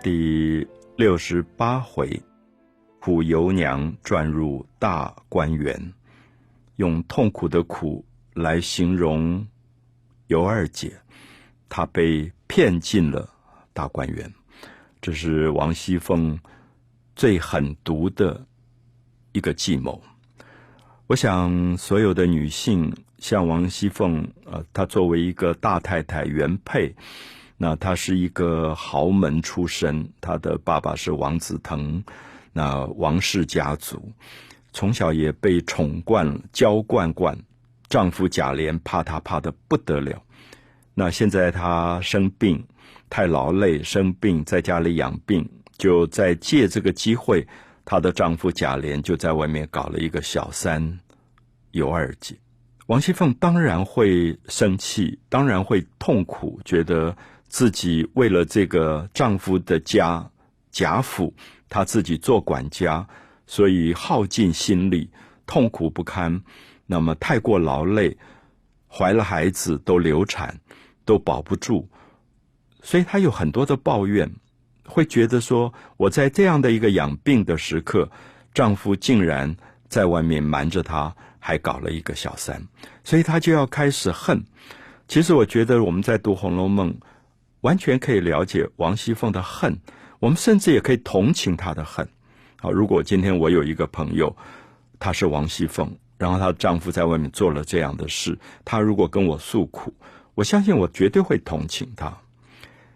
》第六十八回，苦尤娘转入大观园，用痛苦的苦来形容尤二姐，她被骗进了大观园。这是王熙凤最狠毒的一个计谋。我想，所有的女性像王熙凤，呃，她作为一个大太太原配。那他是一个豪门出身，他的爸爸是王子腾，那王氏家族，从小也被宠惯、娇惯惯，丈夫贾琏怕她怕的不得了。那现在她生病，太劳累，生病在家里养病，就在借这个机会，她的丈夫贾琏就在外面搞了一个小三尤二姐。王熙凤当然会生气，当然会痛苦，觉得。自己为了这个丈夫的家贾府，她自己做管家，所以耗尽心力，痛苦不堪。那么太过劳累，怀了孩子都流产，都保不住，所以她有很多的抱怨，会觉得说：我在这样的一个养病的时刻，丈夫竟然在外面瞒着她，还搞了一个小三，所以她就要开始恨。其实我觉得我们在读《红楼梦》。完全可以了解王熙凤的恨，我们甚至也可以同情她的恨。好，如果今天我有一个朋友，她是王熙凤，然后她的丈夫在外面做了这样的事，她如果跟我诉苦，我相信我绝对会同情她。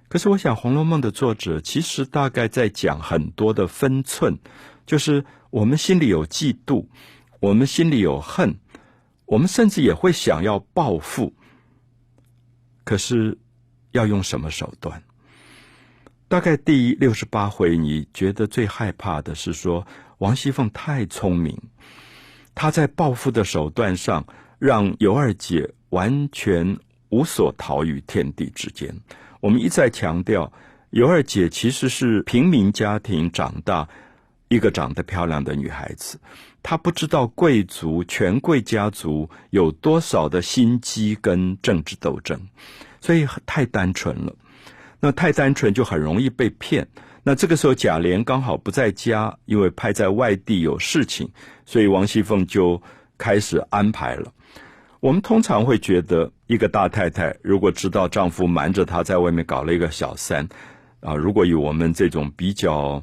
可是，我想《红楼梦》的作者其实大概在讲很多的分寸，就是我们心里有嫉妒，我们心里有恨，我们甚至也会想要报复。可是。要用什么手段？大概第六十八回，你觉得最害怕的是说王熙凤太聪明，她在报复的手段上让尤二姐完全无所逃于天地之间。我们一再强调，尤二姐其实是平民家庭长大，一个长得漂亮的女孩子，她不知道贵族权贵家族有多少的心机跟政治斗争。所以太单纯了，那太单纯就很容易被骗。那这个时候贾琏刚好不在家，因为派在外地有事情，所以王熙凤就开始安排了。我们通常会觉得，一个大太太如果知道丈夫瞒着她在外面搞了一个小三，啊，如果有我们这种比较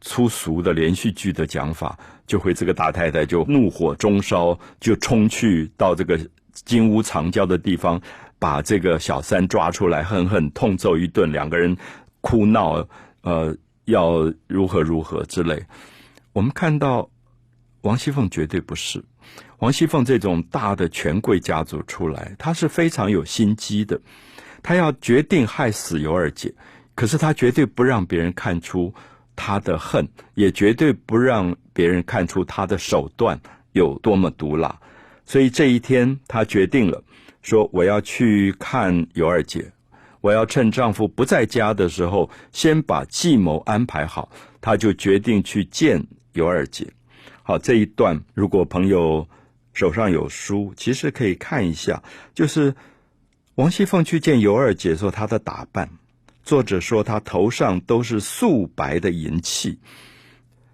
粗俗的连续剧的讲法，就会这个大太太就怒火中烧，就冲去到这个金屋藏娇的地方。把这个小三抓出来，狠狠痛揍一顿，两个人哭闹，呃，要如何如何之类。我们看到王熙凤绝对不是王熙凤这种大的权贵家族出来，她是非常有心机的。她要决定害死尤二姐，可是她绝对不让别人看出她的恨，也绝对不让别人看出她的手段有多么毒辣。所以这一天，她决定了。说我要去看尤二姐，我要趁丈夫不在家的时候，先把计谋安排好。她就决定去见尤二姐。好，这一段如果朋友手上有书，其实可以看一下。就是王熙凤去见尤二姐时候，她的打扮，作者说她头上都是素白的银器，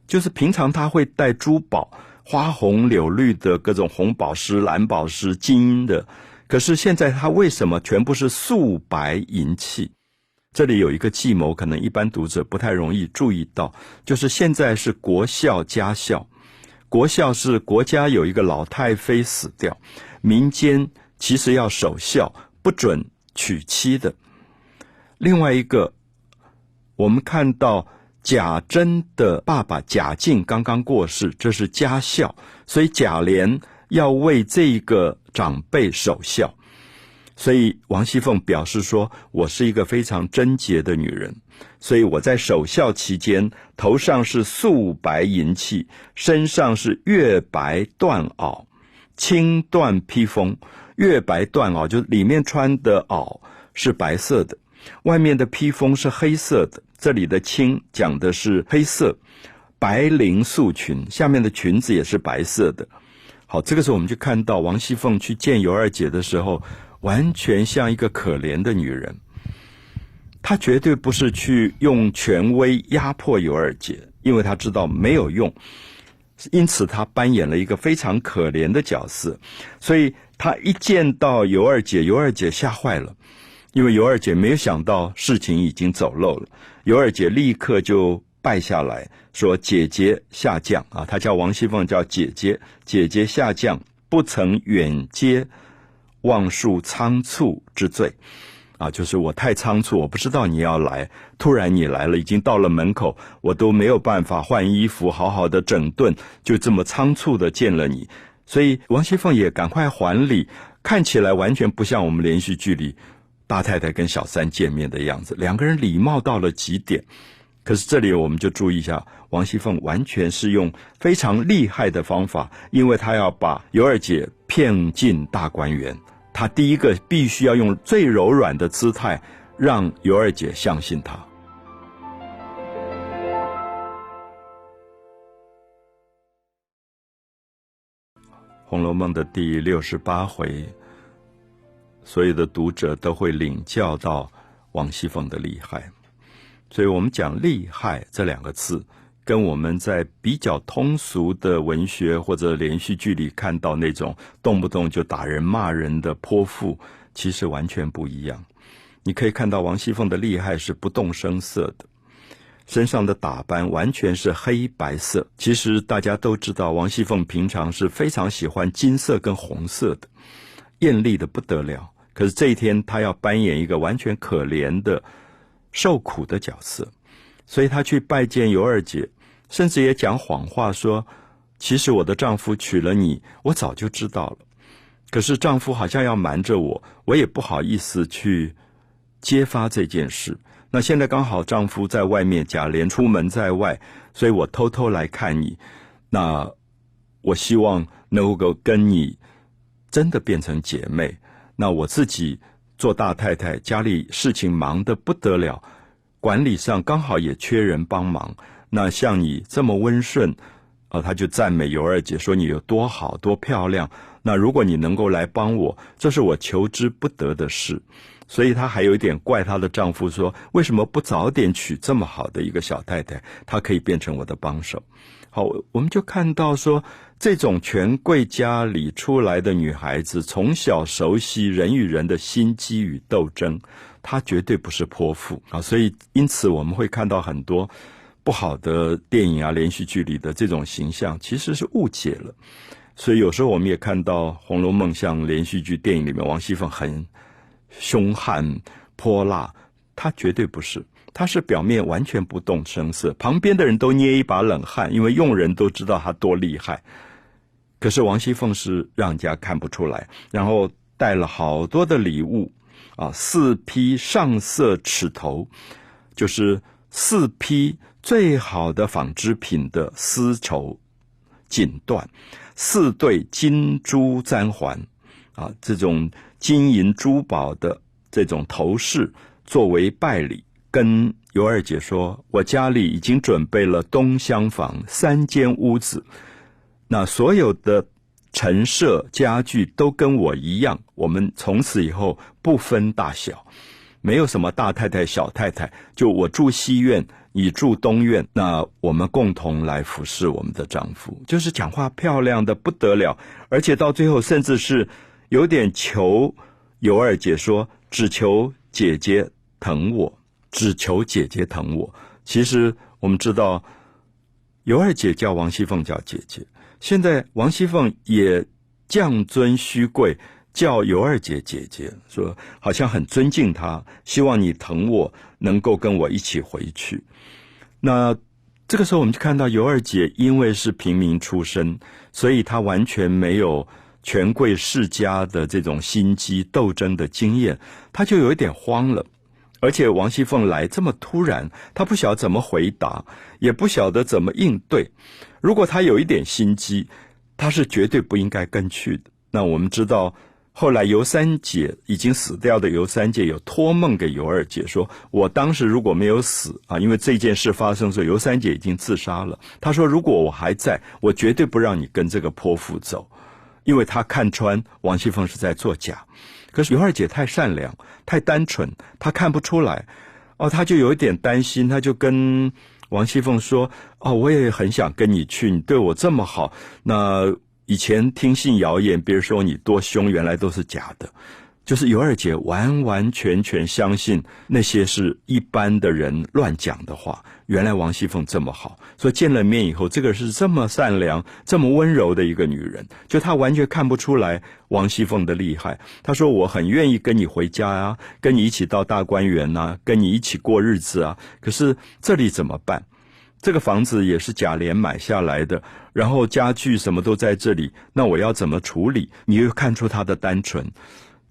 就是平常她会戴珠宝，花红柳绿的各种红宝石、蓝宝石、金的。可是现在他为什么全部是素白银器？这里有一个计谋，可能一般读者不太容易注意到，就是现在是国孝家孝，国孝是国家有一个老太妃死掉，民间其实要守孝，不准娶妻的。另外一个，我们看到贾珍的爸爸贾敬刚刚过世，这是家孝，所以贾琏。要为这个长辈守孝，所以王熙凤表示说：“我是一个非常贞洁的女人，所以我在守孝期间，头上是素白银器，身上是月白缎袄，青缎披风。月白缎袄就里面穿的袄是白色的，外面的披风是黑色的。这里的青讲的是黑色，白绫素裙，下面的裙子也是白色的。”好，这个时候我们就看到王熙凤去见尤二姐的时候，完全像一个可怜的女人。她绝对不是去用权威压迫尤二姐，因为她知道没有用，因此她扮演了一个非常可怜的角色。所以她一见到尤二姐，尤二姐吓坏了，因为尤二姐没有想到事情已经走漏了，尤二姐立刻就败下来说：“姐姐下降啊！”她叫王熙凤，叫姐姐，姐姐下降，不曾远接。妄述仓促之罪，啊，就是我太仓促，我不知道你要来，突然你来了，已经到了门口，我都没有办法换衣服，好好的整顿，就这么仓促的见了你，所以王熙凤也赶快还礼，看起来完全不像我们连续剧里大太太跟小三见面的样子，两个人礼貌到了极点。可是这里我们就注意一下，王熙凤完全是用非常厉害的方法，因为她要把尤二姐骗进大观园。她第一个必须要用最柔软的姿态，让尤二姐相信她。《红楼梦》的第六十八回，所有的读者都会领教到王熙凤的厉害，所以我们讲“厉害”这两个字。跟我们在比较通俗的文学或者连续剧里看到那种动不动就打人骂人的泼妇，其实完全不一样。你可以看到王熙凤的厉害是不动声色的，身上的打扮完全是黑白色。其实大家都知道，王熙凤平常是非常喜欢金色跟红色的，艳丽的不得了。可是这一天，她要扮演一个完全可怜的、受苦的角色，所以她去拜见尤二姐。甚至也讲谎话说，其实我的丈夫娶了你，我早就知道了。可是丈夫好像要瞒着我，我也不好意思去揭发这件事。那现在刚好丈夫在外面，贾琏出门在外，所以我偷偷来看你。那我希望能够跟你真的变成姐妹。那我自己做大太太，家里事情忙得不得了，管理上刚好也缺人帮忙。那像你这么温顺，啊，他就赞美尤二姐说你有多好多漂亮。那如果你能够来帮我，这是我求之不得的事。所以她还有一点怪她的丈夫说，为什么不早点娶这么好的一个小太太，她可以变成我的帮手。好，我们就看到说，这种权贵家里出来的女孩子，从小熟悉人与人的心机与斗争，她绝对不是泼妇啊。所以因此我们会看到很多。不好的电影啊，连续剧里的这种形象其实是误解了，所以有时候我们也看到《红楼梦》像连续剧、电影里面王熙凤很凶悍泼辣，她绝对不是，他是表面完全不动声色，旁边的人都捏一把冷汗，因为佣人都知道他多厉害。可是王熙凤是让人家看不出来，然后带了好多的礼物啊，四批上色尺头，就是四批。最好的纺织品的丝绸锦缎，四对金珠簪环，啊，这种金银珠宝的这种头饰作为拜礼，跟尤二姐说：“我家里已经准备了东厢房三间屋子，那所有的陈设家具都跟我一样，我们从此以后不分大小，没有什么大太太小太太，就我住西院。”你住东院，那我们共同来服侍我们的丈夫，就是讲话漂亮的不得了，而且到最后甚至是有点求尤二姐说，只求姐姐疼我，只求姐姐疼我。其实我们知道，尤二姐叫王熙凤叫姐姐，现在王熙凤也降尊虚贵。叫尤二姐姐姐，说好像很尊敬她，希望你疼我，能够跟我一起回去。那这个时候，我们就看到尤二姐因为是平民出身，所以她完全没有权贵世家的这种心机斗争的经验，她就有一点慌了。而且王熙凤来这么突然，她不晓得怎么回答，也不晓得怎么应对。如果她有一点心机，她是绝对不应该跟去的。那我们知道。后来尤三姐已经死掉的尤三姐有托梦给尤二姐说：“我当时如果没有死啊，因为这件事发生的时候，尤三姐已经自杀了。她说如果我还在，我绝对不让你跟这个泼妇走，因为她看穿王熙凤是在作假。可是尤二姐太善良、太单纯，她看不出来。哦，她就有一点担心，她就跟王熙凤说：“哦，我也很想跟你去，你对我这么好。那以前听信谣言，别人说你多凶，原来都是假的。就是尤二姐完完全全相信那些是一般的人乱讲的话。原来王熙凤这么好，所以见了面以后，这个是这么善良、这么温柔的一个女人，就她完全看不出来王熙凤的厉害。她说：“我很愿意跟你回家啊，跟你一起到大观园呐，跟你一起过日子啊。可是这里怎么办？这个房子也是贾琏买下来的，然后家具什么都在这里，那我要怎么处理？你又看出她的单纯。”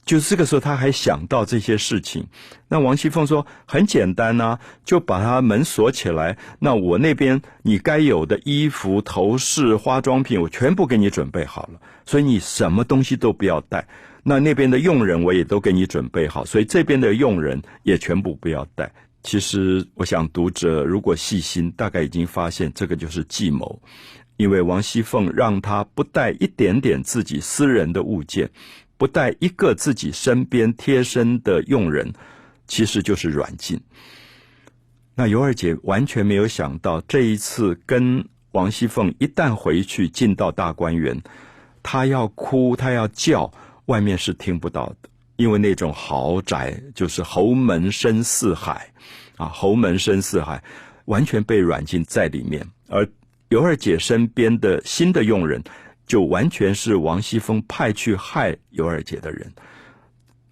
就是这个时候，他还想到这些事情。那王熙凤说：“很简单呐，就把他门锁起来。那我那边你该有的衣服、头饰、化妆品，我全部给你准备好了。所以你什么东西都不要带。那那边的佣人我也都给你准备好，所以这边的佣人也全部不要带。其实，我想读者如果细心，大概已经发现这个就是计谋，因为王熙凤让他不带一点点自己私人的物件。”不带一个自己身边贴身的佣人，其实就是软禁。那尤二姐完全没有想到，这一次跟王熙凤一旦回去进到大观园，她要哭，她要叫，外面是听不到的，因为那种豪宅就是侯门深似海啊，侯门深似海，完全被软禁在里面。而尤二姐身边的新的佣人。就完全是王熙凤派去害尤二姐的人。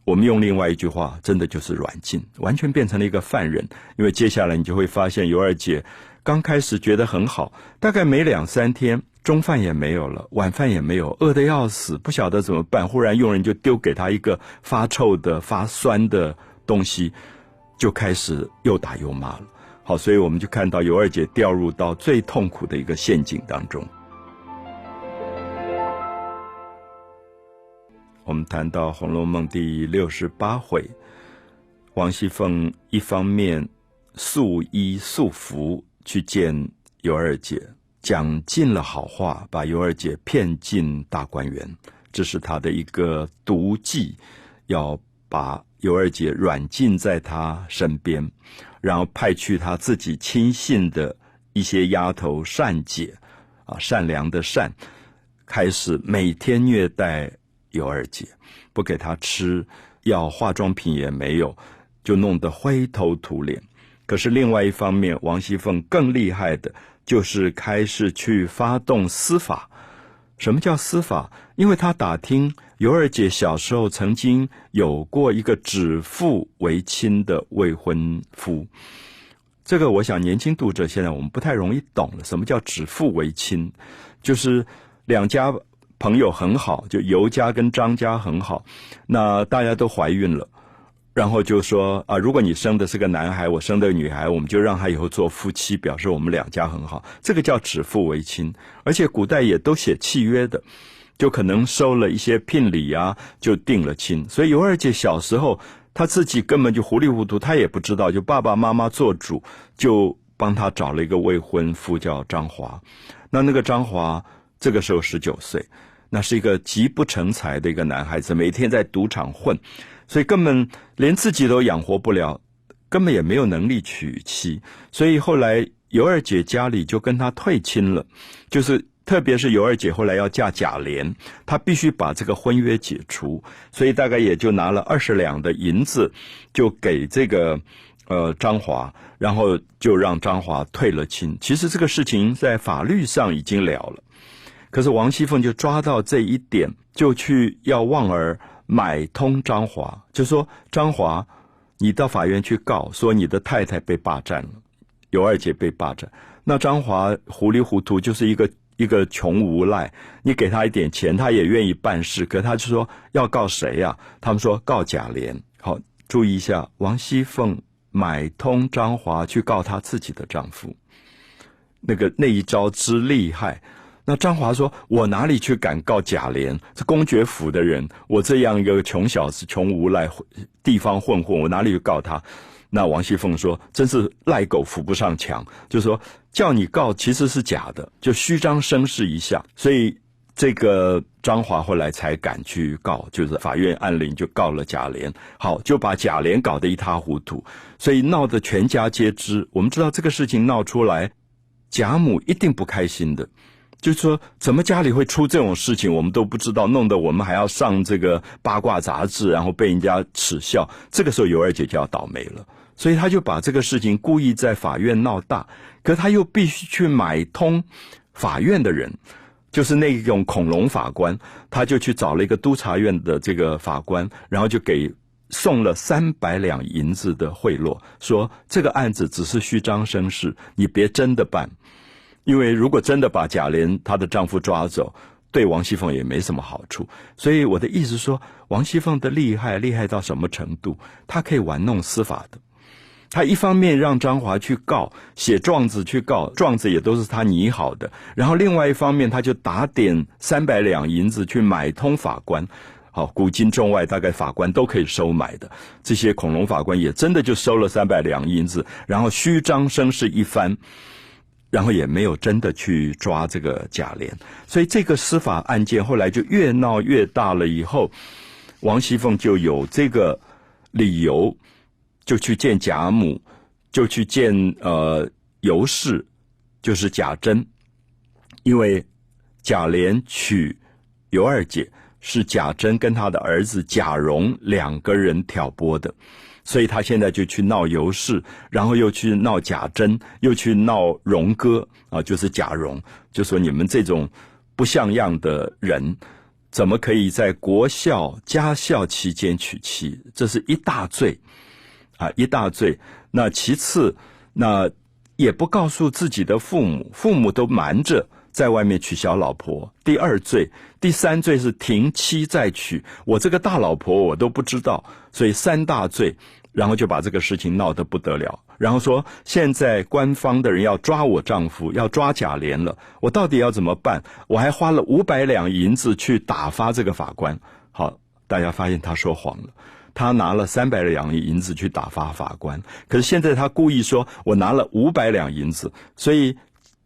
我们用另外一句话，真的就是软禁，完全变成了一个犯人。因为接下来你就会发现，尤二姐刚开始觉得很好，大概没两三天，中饭也没有了，晚饭也没有，饿得要死，不晓得怎么办。忽然佣人就丢给他一个发臭的、发酸的东西，就开始又打又骂了。好，所以我们就看到尤二姐掉入到最痛苦的一个陷阱当中。我们谈到《红楼梦》第六十八回，王熙凤一方面素衣素服去见尤二姐，讲尽了好话，把尤二姐骗进大观园，这是她的一个毒计，要把尤二姐软禁在她身边，然后派去她自己亲信的一些丫头善姐，啊，善良的善，开始每天虐待。尤二姐不给她吃，要化妆品也没有，就弄得灰头土脸。可是另外一方面，王熙凤更厉害的，就是开始去发动司法。什么叫司法？因为她打听尤二姐小时候曾经有过一个指腹为亲的未婚夫。这个我想年轻读者现在我们不太容易懂了。什么叫指腹为亲？就是两家。朋友很好，就尤家跟张家很好，那大家都怀孕了，然后就说啊，如果你生的是个男孩，我生的女孩，我们就让他以后做夫妻，表示我们两家很好。这个叫指腹为亲，而且古代也都写契约的，就可能收了一些聘礼啊，就定了亲。所以尤二姐小时候，她自己根本就糊里糊涂，她也不知道，就爸爸妈妈做主，就帮她找了一个未婚夫叫张华。那那个张华这个时候十九岁。那是一个极不成才的一个男孩子，每天在赌场混，所以根本连自己都养活不了，根本也没有能力娶妻。所以后来尤二姐家里就跟他退亲了，就是特别是尤二姐后来要嫁贾琏，她必须把这个婚约解除，所以大概也就拿了二十两的银子，就给这个呃张华，然后就让张华退了亲。其实这个事情在法律上已经了了。可是王熙凤就抓到这一点，就去要望儿买通张华，就说张华，你到法院去告，说你的太太被霸占了，尤二姐被霸占。那张华糊里糊涂，就是一个一个穷无赖，你给他一点钱，他也愿意办事。可他就说要告谁呀？他们说告贾琏。好，注意一下，王熙凤买通张华去告她自己的丈夫，那个那一招之厉害。那张华说：“我哪里去敢告贾琏？这公爵府的人，我这样一个穷小子、穷无赖、地方混混，我哪里去告他？”那王熙凤说：“真是赖狗扶不上墙，就说叫你告其实是假的，就虚张声势一下。所以这个张华后来才敢去告，就是法院按铃就告了贾琏，好就把贾琏搞得一塌糊涂，所以闹得全家皆知。我们知道这个事情闹出来，贾母一定不开心的，就是说怎么家里会出这种事情，我们都不知道，弄得我们还要上这个八卦杂志，然后被人家耻笑。这个时候尤二姐就要倒霉了，所以他就把这个事情故意在法院闹大，可他又必须去买通法院的人。就是那种恐龙法官，他就去找了一个督察院的这个法官，然后就给送了三百两银子的贿赂，说这个案子只是虚张声势，你别真的办，因为如果真的把贾琏她的丈夫抓走，对王熙凤也没什么好处。所以我的意思说，王熙凤的厉害厉害到什么程度？她可以玩弄司法的。他一方面让张华去告，写状子去告，状子也都是他拟好的。然后另外一方面，他就打点三百两银子去买通法官，好，古今中外大概法官都可以收买的。这些恐龙法官也真的就收了三百两银子，然后虚张声势一番，然后也没有真的去抓这个贾琏。所以这个司法案件后来就越闹越大了。以后王熙凤就有这个理由。就去见贾母，就去见呃尤氏，就是贾珍，因为贾琏娶尤二姐是贾珍跟他的儿子贾蓉两个人挑拨的，所以他现在就去闹尤氏，然后又去闹贾珍，又去闹荣哥啊，就是贾蓉，就说你们这种不像样的人，怎么可以在国孝家孝期间娶妻？这是一大罪。啊，一大罪。那其次，那也不告诉自己的父母，父母都瞒着在外面娶小老婆。第二罪，第三罪是停妻再娶。我这个大老婆我都不知道，所以三大罪。然后就把这个事情闹得不得了。然后说，现在官方的人要抓我丈夫，要抓贾琏了。我到底要怎么办？我还花了五百两银子去打发这个法官。好，大家发现他说谎了。他拿了三百两银子去打发法官，可是现在他故意说：“我拿了五百两银子。”所以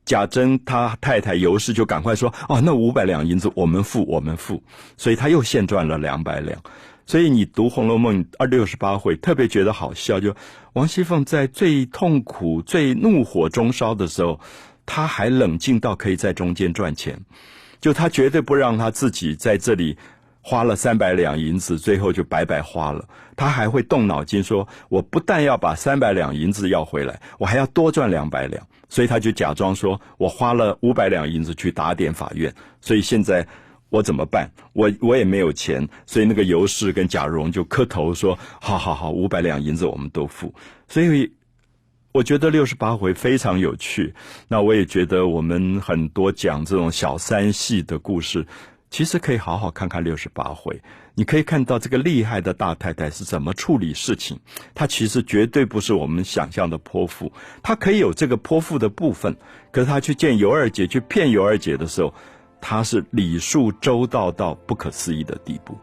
贾珍他太太尤氏就赶快说：“哦，那五百两银子我们付，我们付。”所以他又现赚了两百两。所以你读《红楼梦》二六十八回，特别觉得好笑。就王熙凤在最痛苦、最怒火中烧的时候，她还冷静到可以在中间赚钱，就她绝对不让她自己在这里。花了三百两银子，最后就白白花了。他还会动脑筋说：“我不但要把三百两银子要回来，我还要多赚两百两。”所以他就假装说：“我花了五百两银子去打点法院，所以现在我怎么办？我我也没有钱。”所以那个尤氏跟贾蓉就磕头说：“好好好，五百两银子我们都付。”所以我觉得六十八回非常有趣。那我也觉得我们很多讲这种小三戏的故事。其实可以好好看看六十八回，你可以看到这个厉害的大太太是怎么处理事情。她其实绝对不是我们想象的泼妇，她可以有这个泼妇的部分，可是她去见尤二姐去骗尤二姐的时候，他是礼数周到到不可思议的地步。